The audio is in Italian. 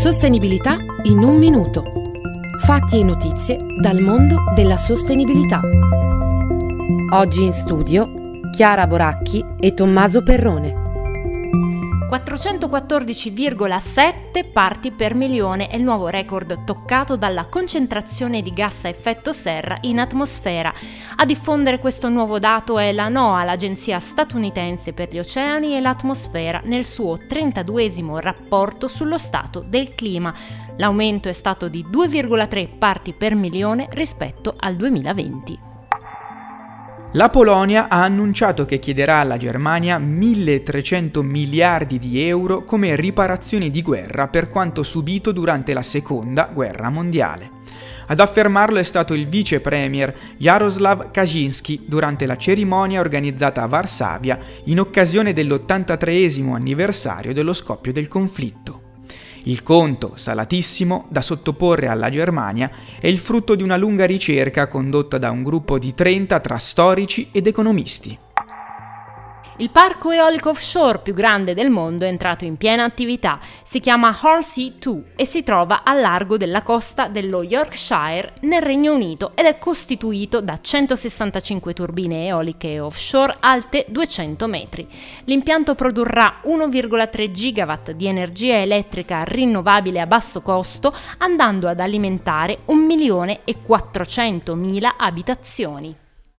Sostenibilità in un minuto. Fatti e notizie dal mondo della sostenibilità. Oggi in studio Chiara Boracchi e Tommaso Perrone. 414,7 parti per milione è il nuovo record toccato dalla concentrazione di gas a effetto serra in atmosfera. A diffondere questo nuovo dato è la NOAA, l'Agenzia statunitense per gli oceani e l'atmosfera, nel suo 32 rapporto sullo stato del clima. L'aumento è stato di 2,3 parti per milione rispetto al 2020. La Polonia ha annunciato che chiederà alla Germania 1.300 miliardi di euro come riparazioni di guerra per quanto subito durante la seconda guerra mondiale. Ad affermarlo è stato il vice premier Jaroslav Kaczynski durante la cerimonia organizzata a Varsavia in occasione dell'83 anniversario dello scoppio del conflitto. Il conto, salatissimo, da sottoporre alla Germania, è il frutto di una lunga ricerca condotta da un gruppo di 30 tra storici ed economisti. Il parco eolico offshore più grande del mondo è entrato in piena attività. Si chiama Hornsea 2 e si trova a largo della costa dello Yorkshire nel Regno Unito ed è costituito da 165 turbine eoliche offshore alte 200 metri. L'impianto produrrà 1,3 gigawatt di energia elettrica rinnovabile a basso costo andando ad alimentare 1 milione e 400 mila abitazioni.